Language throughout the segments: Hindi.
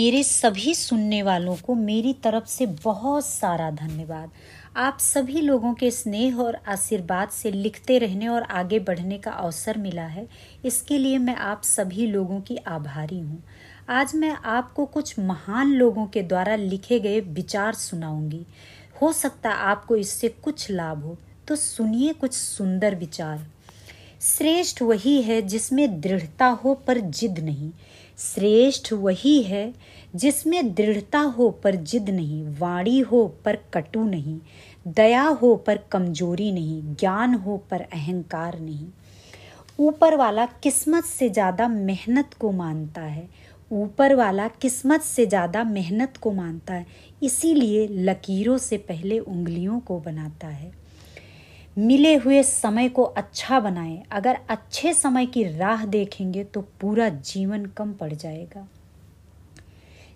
मेरे सभी सुनने वालों को मेरी तरफ़ से बहुत सारा धन्यवाद। आप सभी लोगों के स्नेह और आशीर्वाद से लिखते रहने और आगे बढ़ने का अवसर मिला है। इसके लिए मैं आप सभी लोगों की आभारी हूँ। आज मैं आपको कुछ महान लोगों के द्वारा लिखे गए विचार सुनाऊँगी। हो सकता आपको इससे कुछ लाभ हो। तो सुनिए कुछ सुंदर विचार। श्रेष्ठ वही है जिसमें दृढ़ता हो पर जिद नहीं। श्रेष्ठ वही है जिसमें दृढ़ता हो पर जिद नहीं। वाणी हो पर कटु नहीं। दया हो पर कमज़ोरी नहीं। ज्ञान हो पर अहंकार नहीं। ऊपर वाला किस्मत से ज़्यादा मेहनत को मानता है। ऊपर वाला किस्मत से ज़्यादा मेहनत को मानता है। इसीलिए लकीरों से पहले उंगलियों को बनाता है। मिले हुए समय को अच्छा बनाएँ। अगर अच्छे समय की राह देखेंगे तो पूरा जीवन कम पड़ जाएगा।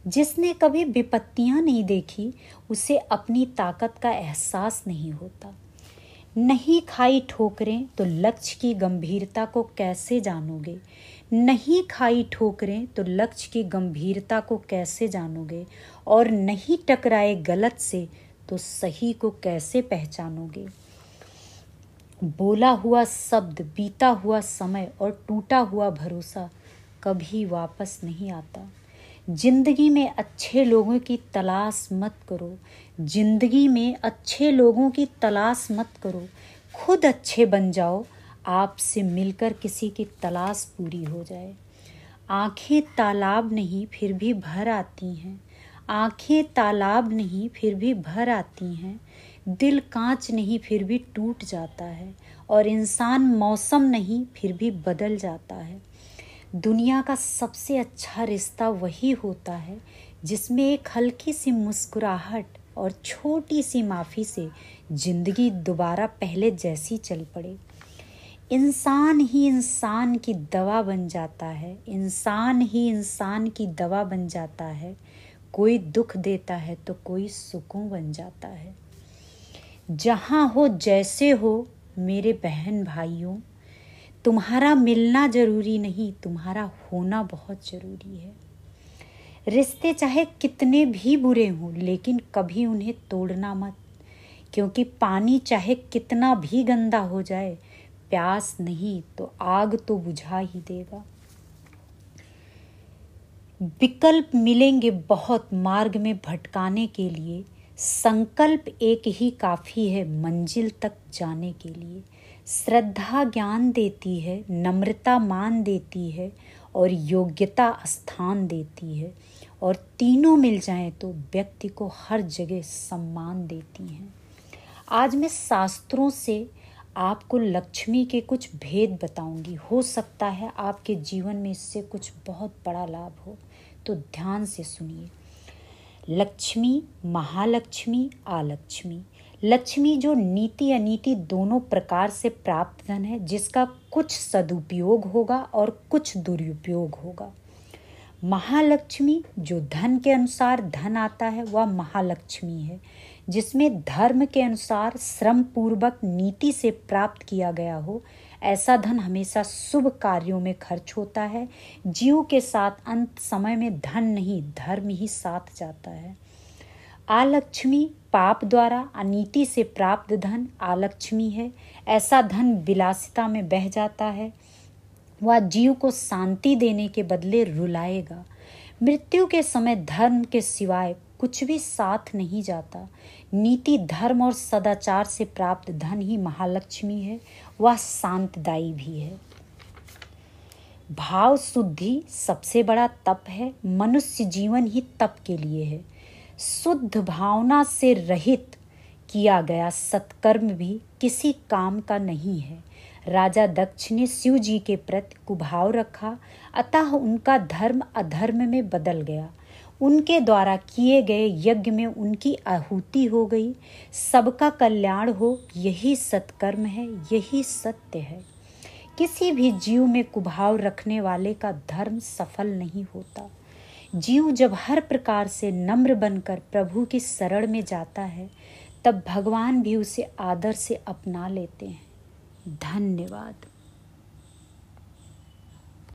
जिसने कभी विपत्तियाँ नहीं देखी, उसे अपनी ताकत का एहसास नहीं होता। नहीं खाई ठोकरें तो लक्ष्य की गंभीरता को कैसे जानोगे? नहीं खाई ठोकरें तो लक्ष्य की गंभीरता को कैसे जानोगे? और नहीं टकराए गलत से तो सही को कैसे पहचानोगे? बोला हुआ शब्द, बीता हुआ समय और टूटा हुआ भरोसा कभी वापस नहीं आता। ज़िंदगी में अच्छे लोगों की तलाश मत करो। ज़िंदगी में अच्छे लोगों की तलाश मत करो। खुद अच्छे बन जाओ, आपसे मिलकर किसी की तलाश पूरी हो जाए। आँखें तालाब नहीं, फिर भी भर आती हैं। आँखें तालाब नहीं, फिर भी भर आती हैं। दिल कांच नहीं, फिर भी टूट जाता है। और इंसान मौसम नहीं, फिर भी बदल जाता है। दुनिया का सबसे अच्छा रिश्ता वही होता है, जिसमें एक हल्की सी मुस्कुराहट और छोटी सी माफ़ी से ज़िंदगी दोबारा पहले जैसी चल पड़े। इंसान ही इंसान की दवा बन जाता है। इंसान ही इंसान की दवा बन जाता है। कोई दुख देता है तो कोई सुकून बन जाता है। जहाँ हो, जैसे हो, मेरे बहन भाइयों, तुम्हारा मिलना ज़रूरी नहीं, तुम्हारा होना बहुत ज़रूरी है। रिश्ते चाहे कितने भी बुरे हों, लेकिन कभी उन्हें तोड़ना मत, क्योंकि पानी चाहे कितना भी गंदा हो जाए, प्यास नहीं तो आग तो बुझा ही देगा। विकल्प मिलेंगे बहुत मार्ग में भटकाने के लिए संकल्प एक ही काफ़ी है मंजिल तक जाने के लिए। श्रद्धा ज्ञान देती है, नम्रता मान देती है और योग्यता स्थान देती है। और तीनों मिल जाएँ तो व्यक्ति को हर जगह सम्मान देती हैं। आज मैं शास्त्रों से आपको लक्ष्मी के कुछ भेद बताऊँगी। हो सकता है आपके जीवन में इससे कुछ बहुत बड़ा लाभ हो। तो ध्यान से सुनिए। लक्ष्मी, महालक्ष्मी, आलक्ष्मी। लक्ष्मी जो नीति अनीति दोनों प्रकार से प्राप्त धन है, जिसका कुछ सदुपयोग होगा और कुछ दुरुपयोग होगा। महालक्ष्मी जो धन के अनुसार धन आता है, वह महालक्ष्मी है, जिसमें धर्म के अनुसार श्रम पूर्वक नीति से प्राप्त किया गया हो ऐसा धन हमेशा शुभ कार्यों में खर्च होता है। जीव के साथ अंत समय में धन नहीं, धर्म ही साथ जाता है। आलक्ष्मी पाप द्वारा अनीति से प्राप्त धन आलक्ष्मी है। ऐसा धन विलासिता में बह जाता है। वह जीव को शांति देने के बदले रुलाएगा। मृत्यु के समय धर्म के सिवाय कुछ भी साथ नहीं जाता। नीति, धर्म और सदाचार से प्राप्त धन ही महालक्ष्मी है, वह शांतदायी भी है। भाव शुद्धि सबसे बड़ा तप है, मनुष्य जीवन ही तप के लिए है। शुद्ध भावना से रहित किया गया सत्कर्म भी किसी काम का नहीं है। राजा दक्ष ने शिव जी के प्रति कुभाव रखा, अतः उनका धर्म अधर्म में बदल गया। उनके द्वारा किए गए यज्ञ में उनकी आहुति हो गई। सबका कल्याण हो, यही सत्कर्म है, यही सत्य है। किसी भी जीव में कुभाव रखने वाले का धर्म सफल नहीं होता। जीव जब हर प्रकार से नम्र बनकर प्रभु की शरण में जाता है, तब भगवान भी उसे आदर से अपना लेते हैं। धन्यवाद।